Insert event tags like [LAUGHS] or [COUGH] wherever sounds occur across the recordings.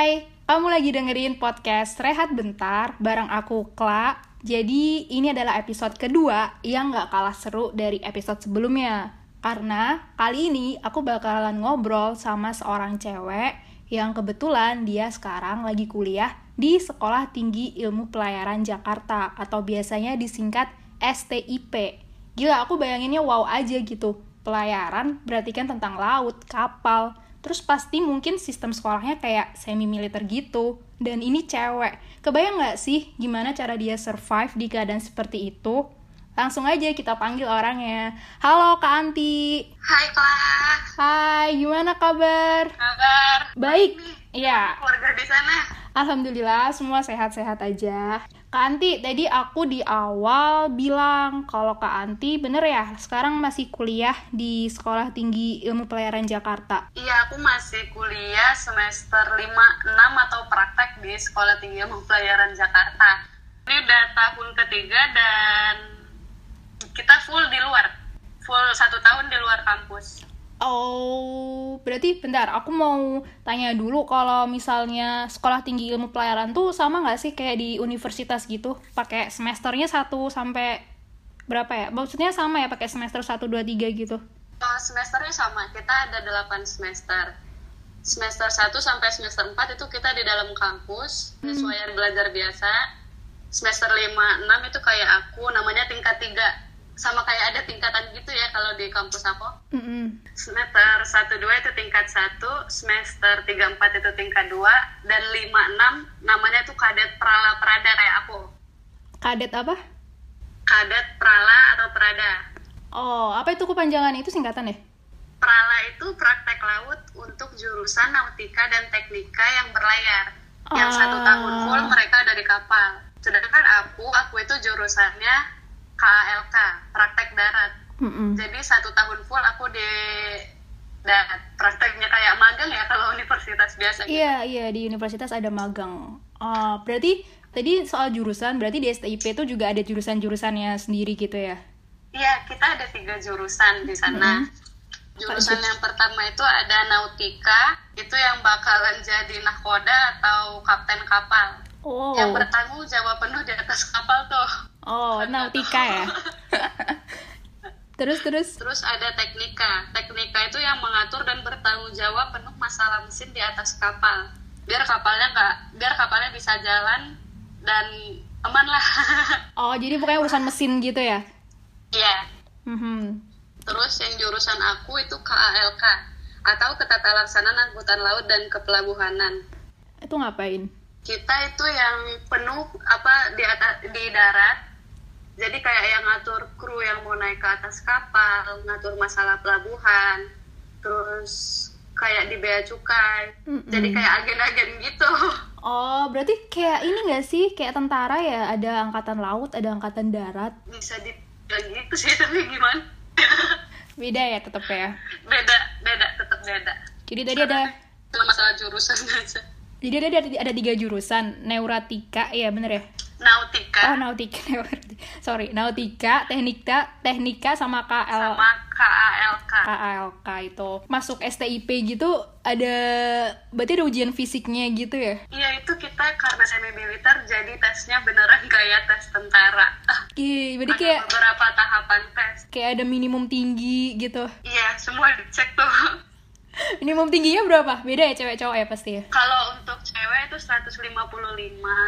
Hai, kamu lagi dengerin podcast Rehat Bentar bareng aku, Kla. Jadi, ini adalah episode kedua yang gak kalah seru dari episode sebelumnya. Karena kali ini aku bakalan ngobrol sama seorang cewek yang kebetulan dia sekarang lagi kuliah di Sekolah Tinggi Ilmu Pelayaran Jakarta atau biasanya disingkat STIP. Gila, aku bayanginnya wow aja gitu. Pelayaran berarti kan tentang laut, kapal, Terus pasti mungkin sistem sekolahnya kayak semi militer gitu. Dan ini cewek. Kebayang nggak sih gimana cara dia survive di keadaan seperti itu? Langsung aja kita panggil orangnya. Halo Kak Anti. Hai Kak. Hai, gimana kabar? Kabar. Baik. Iya. Keluarga di sana. Alhamdulillah semua sehat-sehat aja. Kak Anti, tadi aku di awal bilang kalau Kak Anti bener ya sekarang masih kuliah di Sekolah Tinggi Ilmu Pelayaran Jakarta. Iya, aku masih kuliah semester 5, 6 atau praktek di Sekolah Tinggi Ilmu Pelayaran Jakarta. Ini udah tahun ketiga dan kita full di luar. Full satu tahun di luar kampus. Oh, berarti bentar, aku mau tanya dulu kalau misalnya sekolah tinggi ilmu pelayaran tuh sama nggak sih kayak di universitas gitu? Pakai semesternya satu sampai berapa ya? Maksudnya sama ya pakai semester 1, 2, 3 gitu? Oh, semesternya sama, kita ada 8 semester. Semester 1 sampai semester 4 itu kita di dalam kampus, sesuai belajar biasa. Semester 5, 6 itu kayak aku, namanya tingkat 3 sama kayak ada tingkatan gitu ya kalau di kampus aku. Mm -hmm. Semester 1 2 itu tingkat 1, semester 3 4 itu tingkat 2 dan 5 6 namanya tuh kadet prala prada kayak aku. Kadet apa? Kadet prala atau prada. Oh, apa itu kepanjangan itu singkatan ya? Prala itu praktek laut untuk jurusan nautika dan teknika yang berlayar. Yang satu tahun full mereka ada di kapal. Sedangkan aku, aku itu jurusannya KLK praktek darat Mm-mm. jadi satu tahun full aku di darat prakteknya kayak magang ya kalau [LAUGHS] universitas biasa. Iya iya di universitas ada magang. Uh, berarti tadi soal jurusan berarti di STIP itu juga ada jurusan-jurusannya sendiri gitu ya? Iya kita ada tiga jurusan di sana. Mm-hmm. jurusan yang pertama itu ada nautika itu yang bakalan jadi nahkoda atau kapten kapal oh. yang bertanggung jawab penuh di atas kapal tuh Oh, nautika ya. [LAUGHS] terus terus. Terus ada teknika. Teknika itu yang mengatur dan bertanggung jawab penuh masalah mesin di atas kapal. Biar kapalnya nggak, biar kapalnya bisa jalan dan aman lah. [LAUGHS] oh, jadi pokoknya urusan mesin gitu ya? Iya. Mm-hmm. Terus yang jurusan aku itu KALK atau Ketata Laksanaan Angkutan Laut dan Kepelabuhanan. Itu ngapain? Kita itu yang penuh apa di atas di darat. Jadi kayak yang ngatur kru yang mau naik ke atas kapal ngatur masalah pelabuhan terus kayak di bea cukai. Mm -mm. jadi kayak agen-agen gitu. [LAUGHS] Oh berarti kayak ini gak sih? Kayak tentara ya? Ada angkatan laut ada angkatan darat. Bisa dibilang gitu sih [LAUGHS] tapi gimana? Beda ya tetap ya? Beda beda tetap beda. Jadi tadi ada masalah jurusan [LAUGHS] aja jadi ada ada tiga jurusan neuratika ya bener ya? Nautika. Oh nautika [LAUGHS] sorry nautika teknika teknika sama KL sama KALK KALK itu. Masuk STIP gitu ada berarti ada ujian fisiknya gitu ya? Iya itu kita karena semi militer jadi tesnya beneran kayak tes tentara. [LAUGHS] Iya berarti ada kayak beberapa tahapan tes. kayak ada minimum tinggi gitu. Iya semua dicek tuh [LAUGHS] minimum tingginya berapa? Beda ya cewek cowok ya pasti ya? Kalau untuk cewek itu 155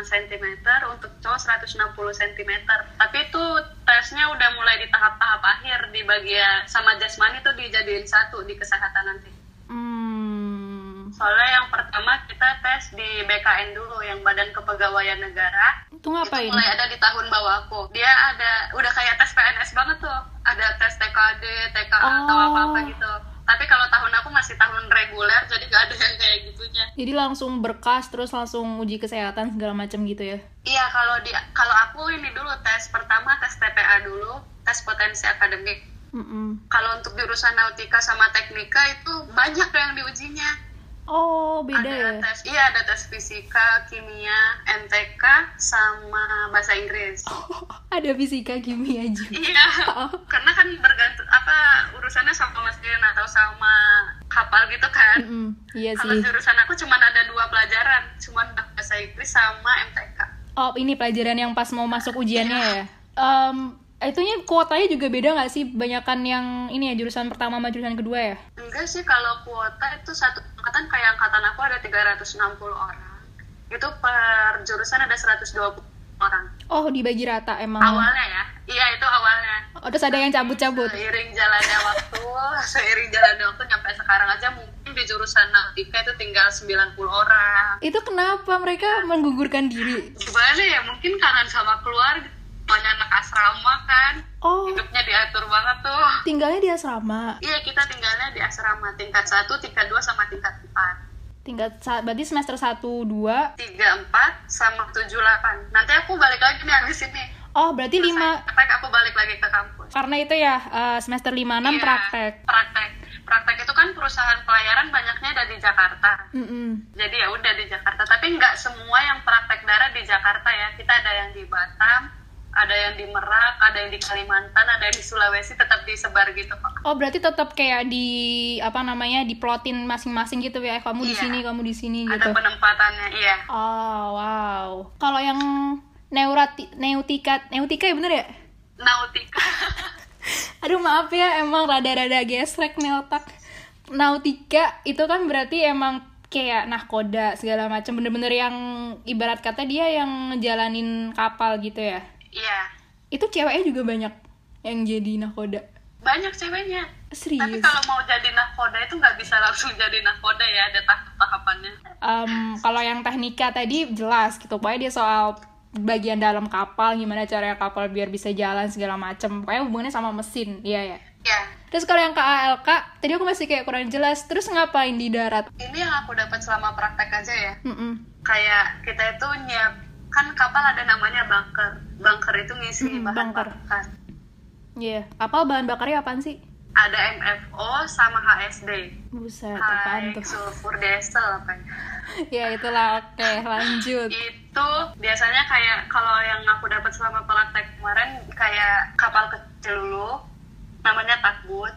cm, untuk cowok 160 cm. Tapi itu tesnya udah mulai di tahap-tahap akhir di bagian sama jasmani itu dijadiin satu di kesehatan nanti. Hmm. Soalnya yang pertama kita tes di BKN dulu yang Badan Kepegawaian Negara. Itu ngapain? Itu mulai ada di tahun bawah aku. Dia ada udah kayak tes PNS banget tuh. Ada tes TKD, TKA oh. atau apa-apa gitu tapi kalau tahun aku masih tahun reguler jadi gak ada yang kayak gitunya jadi langsung berkas terus langsung uji kesehatan segala macam gitu ya iya kalau di kalau aku ini dulu tes pertama tes TPA dulu tes potensi akademik mm -mm. kalau untuk jurusan nautika sama teknika itu banyak yang diujinya Oh, beda ada ya? Tes, iya, ada tes fisika, kimia, MTK, sama bahasa Inggris. Oh, [LAUGHS] ada fisika, kimia juga. Iya, oh. karena kan bergantung apa urusannya sama mesin atau sama kapal gitu kan. Mm -hmm. Iya Kalau sih. jurusan aku cuma ada dua pelajaran, bahasa Inggris sama MTK. Oh, ini pelajaran yang pas mau masuk ujiannya ya? Um, itunya kuotanya juga beda nggak sih? Banyakan yang ini ya, jurusan pertama sama jurusan kedua ya? Enggak sih, kalau kuota itu satu angkatan kayak angkatan aku ada 360 orang. Itu per jurusan ada 120 orang. Oh, dibagi rata emang. Awalnya ya? Iya, itu awalnya. Oh, terus ada yang cabut-cabut. Seiring jalannya waktu, [LAUGHS] seiring jalannya waktu nyampe sekarang aja mungkin di jurusan Nautika itu tinggal 90 orang. Itu kenapa mereka menggugurkan diri? Gimana ya? Mungkin kangen sama keluarga. Banyak anak asrama kan. Oh, Hidupnya diatur banget tuh. tinggalnya di asrama. Iya, kita tinggalnya di asrama tingkat 1, tingkat 2, sama tingkat 4. Tingkat berarti semester 1 2. 3, 4, sama 7, 8. Nanti aku balik lagi nih habis ini. Oh, berarti 5 Praktek aku balik lagi ke kampus. karena itu ya eh, semester 5 6 Iya, praktek. Praktek. Praktek itu kan perusahaan pelayaran banyaknya ada di Jakarta. Mm-mm. Jadi ya udah di Jakarta. Tapi nggak semua yang praktek darah di Jakarta ya. Kita ada yang di Batam, ada yang di Merak, ada yang di Kalimantan, ada yang di Sulawesi tetap disebar gitu kok. Oh, berarti tetap kayak di apa namanya? diplotin masing-masing gitu ya. Kamu di Iya. sini, kamu di sini Ada gitu. penempatannya, iya. Oh, wow. Kalau yang neurati neutika, neutika ya bener ya? Nautika. [LAUGHS] Aduh maaf ya, emang rada-rada gesrek nih otak. Nautika itu kan berarti emang kayak nahkoda segala macam bener-bener yang ibarat kata dia yang ngejalanin kapal gitu ya. Iya. Itu ceweknya juga banyak yang jadi nahkoda. Banyak ceweknya. Tapi Serius. kalau mau jadi nahkoda itu nggak bisa langsung jadi nahkoda ya, ada tahap-tahapannya. Em, kalau yang teknika tadi jelas gitu, pokoknya dia soal bagian dalam kapal, gimana caranya kapal biar bisa jalan segala macam. Pokoknya hubungannya sama mesin, iya ya. Ya, Terus kalau yang KALK, tadi aku masih kayak kurang jelas. Terus ngapain di darat? ini yang aku dapat selama praktek aja ya. Mm-mm. Kayak kita itu nyiap kan kapal ada namanya bunker. Bunker itu ngisi Mm, bahan bunker. bakar. Iya, kapal bahan bakarnya apaan sih? Ada MFO sama HSD. Buset, apaan tuh? sulfur diesel apa ya. [LAUGHS] ya itulah, oke [LAUGHS] lanjut. Itu biasanya kayak kalau yang aku dapat selama praktek kemarin kayak kapal kecil dulu namanya takbut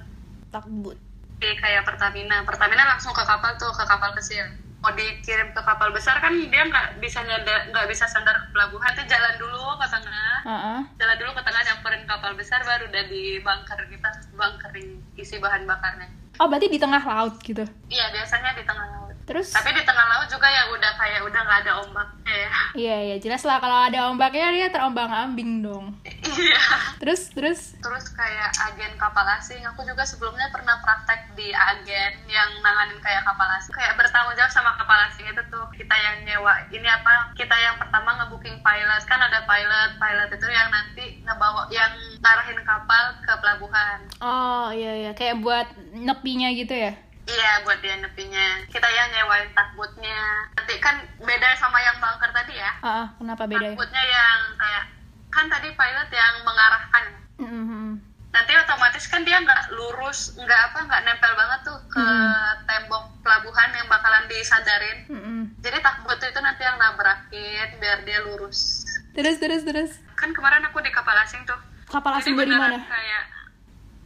Takbut. di kayak Pertamina. Pertamina langsung ke kapal tuh ke kapal kecil. Mau dikirim ke kapal besar kan dia nggak bisa nyanda nggak bisa sandar ke pelabuhan tuh jalan dulu ke tengah. Heeh. Jalan dulu ke tengah nyamperin kapal besar baru udah di bunker kita bunkering isi bahan bakarnya. Oh, berarti di tengah laut gitu. Iya biasanya di tengah. Terus? Tapi di tengah laut juga ya udah kayak udah nggak ada ombaknya ya. Iya, iya, jelas lah kalau ada ombaknya dia terombang-ambing dong. Iya. Terus, terus? Terus kayak agen kapal asing, aku juga sebelumnya pernah praktek di agen yang nanganin kayak kapal asing. Kayak bertanggung jawab sama kapal asing itu tuh kita yang nyewa. Ini apa? Kita yang pertama ngebooking pilot kan ada pilot, pilot itu yang nanti ngebawa, yang ngarahin kapal ke pelabuhan. Oh, iya, iya. Kayak buat nepinya gitu ya? Iya buat dia nepinya. Kita yang nyewain takbutnya. Nanti kan beda sama yang bunker tadi ya. Ah, ah, kenapa beda ya? Takbutnya yang kayak kan tadi pilot yang mengarahkan Mm-mm. nanti otomatis kan dia nggak lurus nggak apa nggak nempel banget tuh ke tembok pelabuhan yang bakalan disadarin Mm-mm. jadi takbut itu nanti yang nabrakin biar dia lurus Terus, terus, terus. kan kemarin aku di kapal asing tuh Kapal asing Jadi dari mana? kayak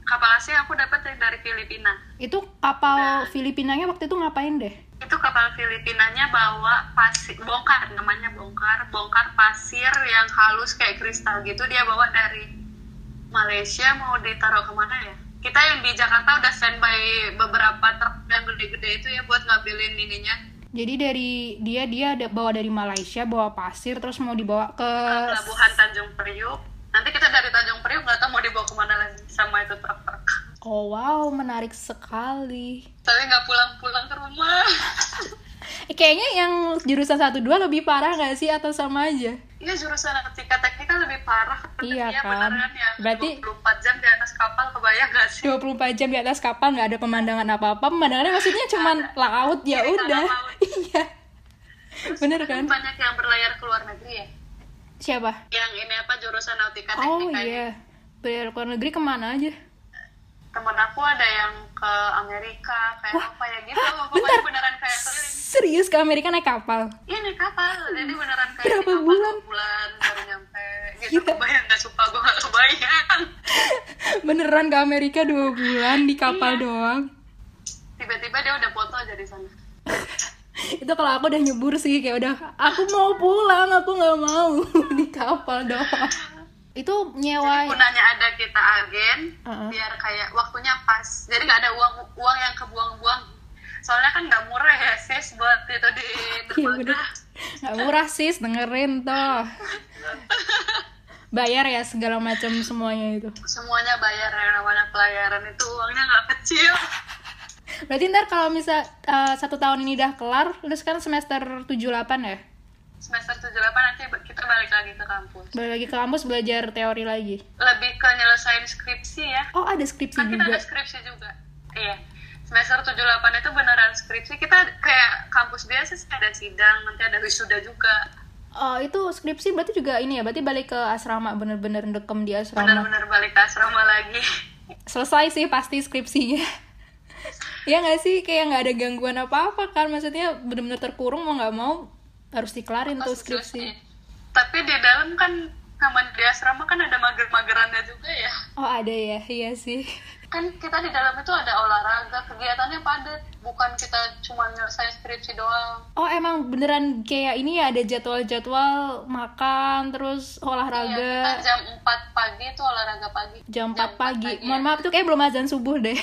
kapal asing aku dapat yang dari Filipina. Itu kapal Filipinanya waktu itu ngapain deh? itu kapal Filipinanya bawa pasir bongkar namanya bongkar bongkar pasir yang halus kayak kristal gitu dia bawa dari Malaysia mau ditaruh ke mana ya? Kita yang di Jakarta udah standby beberapa truk yang gede-gede itu ya buat ngambilin ininya. Jadi dari dia dia ada bawa dari Malaysia bawa pasir terus mau dibawa ke ke pelabuhan Tanjung Priuk nanti kita dari Tanjung Priuk nggak tahu mau dibawa ke mana lagi sama itu truk-truk Oh wow, menarik sekali. tapi nggak pulang-pulang ke rumah [LAUGHS] Eh, kayaknya yang jurusan 1 2 lebih parah nggak sih atau sama aja? Iya jurusan tika teknika lebih parah Iya Iya, kan? beneran yang Berarti- 24 jam di atas kapal kebayang gak sih 24 jam di atas kapal nggak ada pemandangan apa-apa. Pemandangannya maksudnya cuman laut ya kanan udah. [LAUGHS] Iya. Bener kan? banyak yang berlayar ke luar negeri ya Siapa? yang ini apa jurusan nautika Oh ini. iya. Bayar ke luar negeri ke mana aja? temen aku ada yang ke Amerika kayak Wah, apa ya gitu hah, pokoknya bentar. beneran kayak keliling Serius ke Amerika naik kapal? iya naik kapal jadi beneran kayak Berapa kapal bulan? dua bulan baru nyampe gitu Gila. kebayang gak sumpah gue gak kebayang [LAUGHS] Beneran ke Amerika dua bulan di kapal Iya. doang? tiba-tiba dia udah foto aja di sana itu kalau aku udah nyebur sih kayak udah aku mau pulang aku nggak mau [LAUGHS] di kapal doang itu nyewa Jadi gunanya ada kita agen Uh-uh. biar kayak waktunya pas. Jadi nggak ada uang uang yang kebuang-buang. Soalnya kan nggak murah ya sis buat itu di [LAUGHS] Iya bener dermaga. nggak murah sis dengerin toh bayar ya segala macam semuanya itu Semuanya bayar yang namanya pelayaran itu uangnya nggak kecil. [LAUGHS] berarti ntar kalau misal eh, satu tahun ini udah kelar lu sekarang semester 78 ya Semester 78 nanti kita balik lagi ke kampus. balik lagi ke kampus belajar teori lagi Lebih ke nyelesain skripsi ya. oh ada skripsi Kan kita juga ada skripsi juga. Iya. Semester 78 itu beneran skripsi. Kita kayak kampus biasa sih ada sidang, nanti ada wisuda juga. oh itu skripsi berarti juga ini ya berarti balik ke asrama bener-bener dekem di asrama Bener-bener balik ke asrama lagi. selesai sih pasti skripsinya ya nggak sih kayak nggak ada gangguan apa-apa kan maksudnya bener-bener terkurung mau nggak mau harus dikelarin tuh skripsi Tapi di dalam kan nama di asrama kan ada mager-magerannya juga ya. oh ada ya iya sih Kan kita di dalam itu ada olahraga, kegiatannya padat. Bukan kita cuma nyelesain skripsi doang. oh emang beneran kayak ini ya ada jadwal-jadwal makan terus Iya, kita olahraga jam 4 pagi itu olahraga pagi. jam 4 pagi ya. mohon maaf tuh kayak belum azan subuh deh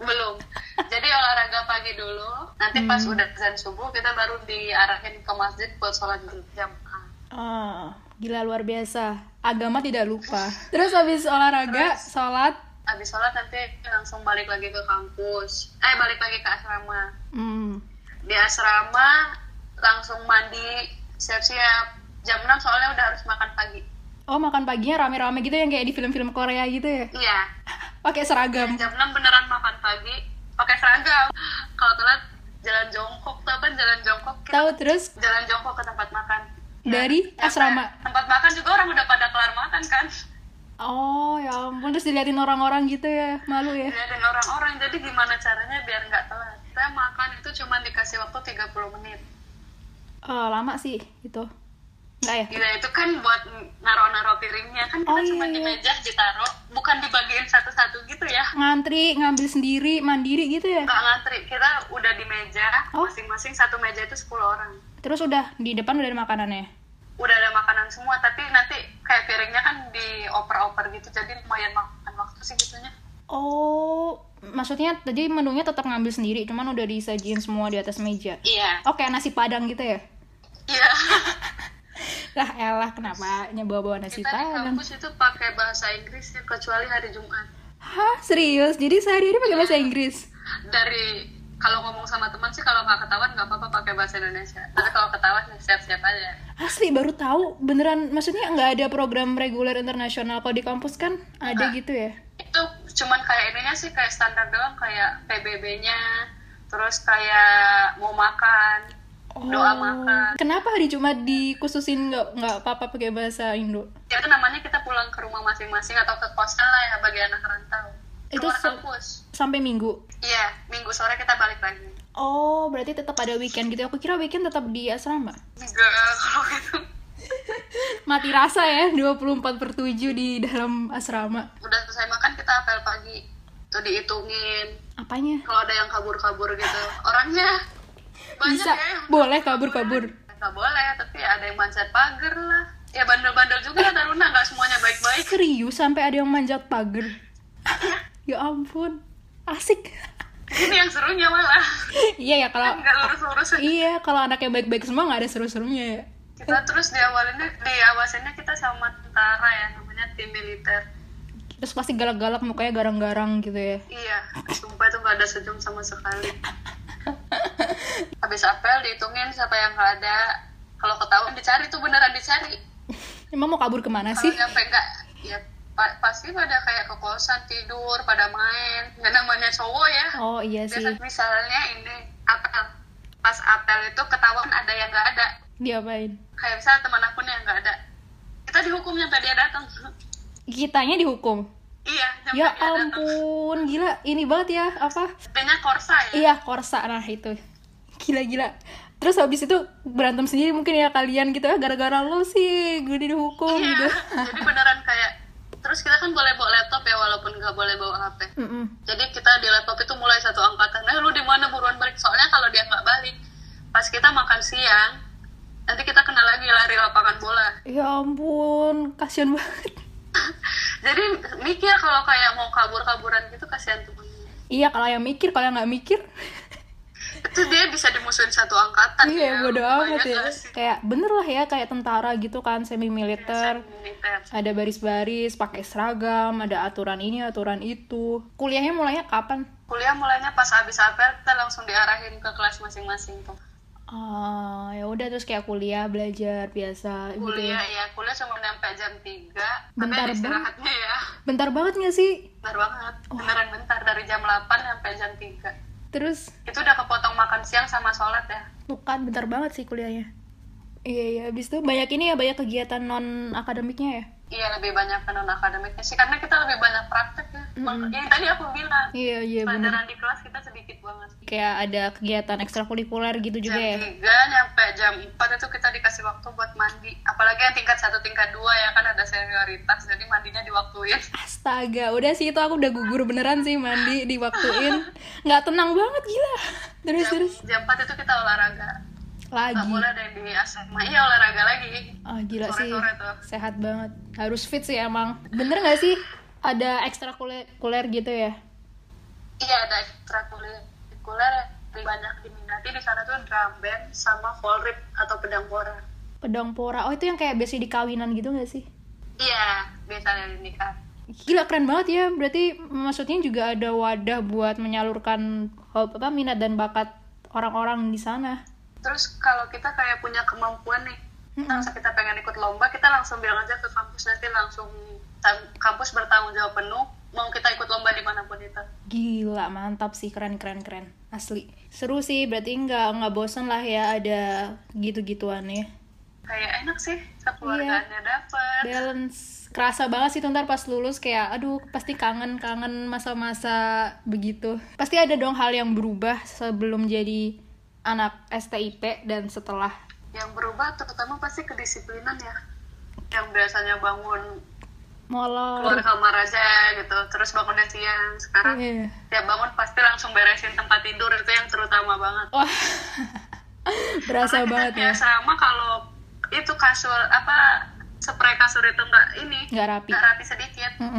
Belum. Jadi olahraga pagi dulu. Nanti pas udah azan subuh kita baru diarahin ke masjid buat sholat berjamaah. Ah, gila luar biasa agama tidak lupa terus habis olahraga sholat Habis sholat nanti langsung balik lagi ke kampus. Eh balik lagi ke asrama. hmm. Di asrama langsung mandi siap-siap. Jam 6 soalnya udah harus makan pagi. oh makan paginya rame-rame gitu yang kayak di film-film Korea gitu ya Iya. Pakai seragam Jam 6 beneran makan pagi. Pakai seragam. Kalau telat jalan jongkok tuh kan jalan jongkok. Kita tahu terus jalan jongkok ke tempat makan. dari Nyampe asrama Tempat makan juga orang udah pada kelar makan kan. oh ya ampun terus diliatin orang-orang gitu ya malu ya Diliatin orang-orang. Jadi gimana caranya biar nggak telat. Kita makan itu cuma dikasih waktu 30 menit. oh, lama sih itu Enggak ya Gila itu kan buat naro-naro piringnya kan kita Oh, cuma iya, di iya. meja ditaruh, bukan dibagiin satu-satu gitu ya. ngantri ngambil sendiri mandiri gitu ya Nggak ngantri, kita udah di meja, Oh. masing-masing satu meja itu 10 orang. terus udah di depan udah ada makanannya Udah ada makanan semua, tapi nanti kayak piringnya kan dioper-oper gitu, jadi lumayan makan waktu sih gitunya. oh maksudnya tadi menunya tetap ngambil sendiri cuman udah disajiin semua di atas meja Iya. oh kayak nasi padang gitu ya Iya. [LAUGHS] lah elah kenapa bawa-bawa nasi kita di padang kampus itu pakai bahasa Inggris ya, kecuali hari Jumat. hah? Serius? Jadi sehari-hari pakai bahasa Inggris? Dari kalau ngomong sama teman sih kalau nggak ketahuan nggak apa-apa pakai bahasa Indonesia. Tapi kalau ketahuan ya siap-siap aja. asli baru tahu. Beneran maksudnya nggak ada program reguler internasional kalau di kampus kan? Ada gitu ya? Itu cuman kayak ininya sih kayak standar doang kayak PBB-nya terus kayak mau makan doa makan. Kenapa hari Jumat dikhususin nggak nggak apa-apa pakai bahasa Indo? Ya itu namanya kita pulang ke rumah masing-masing atau ke kosan lah ya bagi anak rantau. Itu se- kampus. sampai Minggu? Iya minggu sore kita balik lagi. Oh berarti tetap ada weekend gitu. Aku kira weekend tetap di asrama. Enggak kalau gitu. [LAUGHS] Mati rasa ya 24 per 7 di dalam asrama. Udah selesai makan kita apel pagi. Tuh dihitungin apanya? Kalau ada yang kabur-kabur gitu. Orangnya banyak bisa. ya boleh kabur-kabur. nggak boleh tapi ada yang manjat pagar lah. Ya bandel-bandel juga lah Taruna. Nggak semuanya baik-baik. Serius sampai ada yang manjat pagar. Ya ampun. Asik. Ini yang serunya malah. Iya ya kalau nggak lurus-lurus. Iya kalau anaknya baik-baik semua nggak ada seru-serunya ya. Kita terus diawalinnya diawasinnya kita sama tentara ya namanya tim militer. Terus pasti galak-galak mukanya garang-garang gitu ya. Iya sumpah itu nggak ada senyum sama sekali habis apel dihitungin siapa yang nggak ada. Kalau ketahuan dicari tuh beneran dicari. [LAUGHS] Emang mau kabur ke mana kalau sih nyampe enggak ya pa- pasti pada kayak ke kosan tidur pada main. Ya namanya cowok ya. Oh iya sih. Biasa misalnya ini apel. Pas apel itu ketahuan ada yang nggak ada. Diapain? Kayak misalnya teman aku nih yang nggak ada. Kita dihukum nyampe dia datang. Kitanya dihukum? Iya ya dia datang. ampun gila. Ini banget ya apa? Sebenarnya korsa ya. Iya korsa. Nah itu gila-gila. Terus habis itu berantem sendiri mungkin ya kalian gitu ya gara-gara lo sih gue dihukum iya gitu. jadi beneran kayak terus kita kan boleh bawa laptop ya walaupun nggak boleh bawa HP Mm-mm. jadi kita di laptop itu mulai satu angkatan eh lu di mana buruan balik? Soalnya kalau dia nggak balik pas kita makan siang nanti kita kena lagi lari lapangan bola. Ya ampun kasihan banget. [LAUGHS] Jadi mikir kalau kayak mau kabur-kaburan gitu kasihan temennya. Iya kalau yang mikir kalau yang nggak mikir itu dia bisa dimusuhin satu angkatan iya ya. bodo amat ya. kayak bener lah ya kayak tentara gitu kan semi militer Militer. ada baris-baris pakai seragam ada aturan ini aturan itu. Kuliahnya mulainya kapan? Kuliah mulainya pas habis apel kita langsung diarahin ke kelas masing-masing tuh. Ah ya udah terus kayak kuliah belajar biasa gitu. Kuliah ya ya kuliah cuma nyampe jam 3 tapi Bentar istirahatnya ya. Bentar banget nggak sih? Bentar banget. Beneran bentar dari jam 8 sampai jam 3 terus? Itu udah kepotong makan siang sama sholat ya? Bukan bentar banget sih kuliahnya. Iya iya. Habis itu banyak ini ya banyak kegiatan non akademiknya ya iya lebih banyak ke non akademiknya sih karena kita lebih banyak praktek ya. Mak- yang tadi aku bilang iya iya bener. pelajaran di kelas kita sedikit banget. Kayak ada kegiatan ekstrakurikuler gitu juga ya? jam 3 nyampe jam 4 itu kita dikasih waktu buat mandi. Apalagi yang tingkat satu tingkat dua ya kan ada senioritas jadi mandinya diwaktuin. Astaga udah sih itu aku udah gugur beneran sih mandi diwaktuin. [LAUGHS] Nggak tenang banget gila. Terus jam, terus. jam 4 itu kita olahraga nggak lagi boleh ada yang di asrama. Iya olahraga lagi. Ah gila sih. Sore-sore tuh. Sehat banget. Harus fit sih emang. Bener nggak sih? Ada ekstrakurikuler gitu ya? Iya ada ekstrakurikuler yang lebih banyak diminati. Di sana tuh drum band sama volrip atau pedang pora. Pedang pora. Oh itu yang kayak biasa di kawinan gitu nggak sih? Iya biasanya di nikah gila keren banget ya. Berarti maksudnya juga ada wadah buat menyalurkan apa minat dan bakat orang-orang di sana terus kalau kita kayak punya kemampuan nih langsung kita pengen ikut lomba kita langsung bilang aja ke kampus nanti langsung kampus bertanggung jawab penuh mau kita ikut lomba di mana pun itu. Gila mantap sih keren keren keren. Asli. Seru sih berarti nggak nggak bosan lah ya ada gitu-gituan ya kayak enak sih kekeluargaannya dapet. Balance. Kerasa banget sih tuh ntar pas lulus kayak aduh pasti kangen kangen masa-masa begitu. Pasti ada dong hal yang berubah sebelum jadi anak STIP dan setelah yang berubah terutama pasti kedisiplinan ya. Yang biasanya bangun molor. keluar kamar aja gitu terus bangunnya siang. Sekarang Iya. tiap bangun pasti langsung beresin tempat tidur itu yang terutama banget. Wah. [LAUGHS] Berasa Karena banget kita ya sama kalau itu kasur apa spray kasur itu nggak ini nggak rapi. nggak rapi sedikit. Kita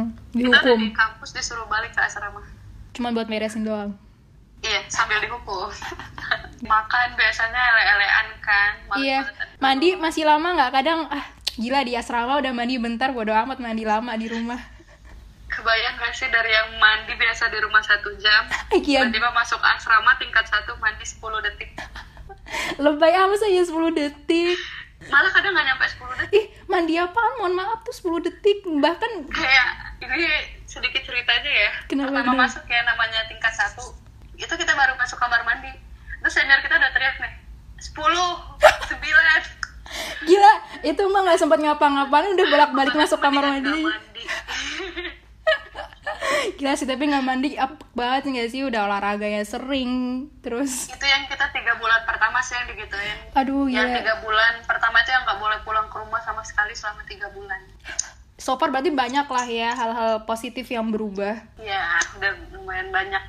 udah dihukum. di kampus disuruh balik ke asrama. Cuma buat beresin doang. Iya sambil dihukum [LAUGHS] makan biasanya ele-elean kan iya. mandi masih lama nggak? Kadang ah gila di asrama udah mandi bentar bodo amat mandi lama di rumah. Kebayang gak sih dari yang mandi biasa di rumah satu jam [LAUGHS] Iya. tiba-tiba masuk asrama tingkat satu mandi 10 detik. Lebay amat saja 10 detik. Malah kadang nggak nyampe 10 detik. Ih mandi apaan? Mohon maaf tuh 10 detik. Bahkan kayak ini sedikit cerita aja ya. Kenapa, pertama masuk ya namanya tingkat satu. Itu kita baru masuk kamar mandi terus senior kita udah teriak nih 10 9 [LAUGHS] gila itu mah nggak sempat ngapa-ngapain udah bolak-balik masuk kamar mandi. mandi. [LAUGHS] Gila sih tapi nggak mandi apek banget nggak sih udah olahraganya sering terus. Itu yang kita tiga bulan pertama sih yang digituin. Aduh yang gila. tiga bulan pertama itu yang nggak boleh pulang ke rumah sama sekali selama tiga bulan. So far berarti banyak lah ya hal-hal positif yang berubah. Ya udah lumayan banyak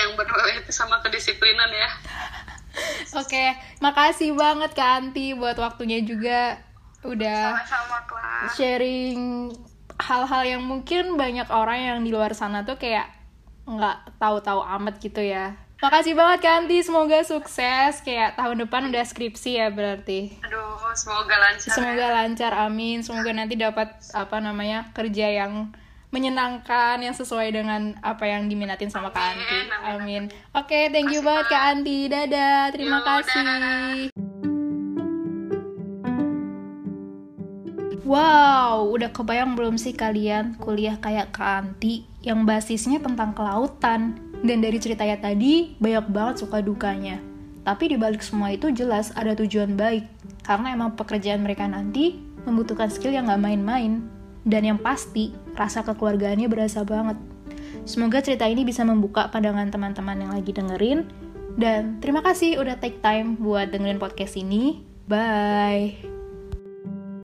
yang berbeda itu sama kedisiplinan ya [LAUGHS] Oke, makasih banget Kak Anti buat waktunya juga udah sama-sama sharing hal-hal yang mungkin banyak orang yang di luar sana tuh kayak nggak tahu-tahu amat gitu ya. Makasih banget Kak Anti, semoga sukses kayak tahun depan udah skripsi ya berarti. aduh semoga lancar Semoga ya. lancar, amin. Semoga nanti dapat apa namanya kerja yang menyenangkan yang sesuai dengan apa yang diminatin sama Kak Amin, Anti. amin. Oke, thank you banget Kak. Kak Anti. Dadah, terima Yo, kasih. dadah. Wow, udah kebayang belum sih kalian kuliah kayak Kak Anti yang basisnya tentang kelautan? Dan dari ceritanya tadi, banyak banget suka dukanya. Tapi dibalik semua itu jelas ada tujuan baik. Karena emang pekerjaan mereka nanti membutuhkan skill yang gak main-main. Dan yang pasti, rasa kekeluargaannya berasa banget. Semoga cerita ini bisa membuka pandangan teman-teman yang lagi dengerin. Dan terima kasih udah take time buat dengerin podcast ini. Bye!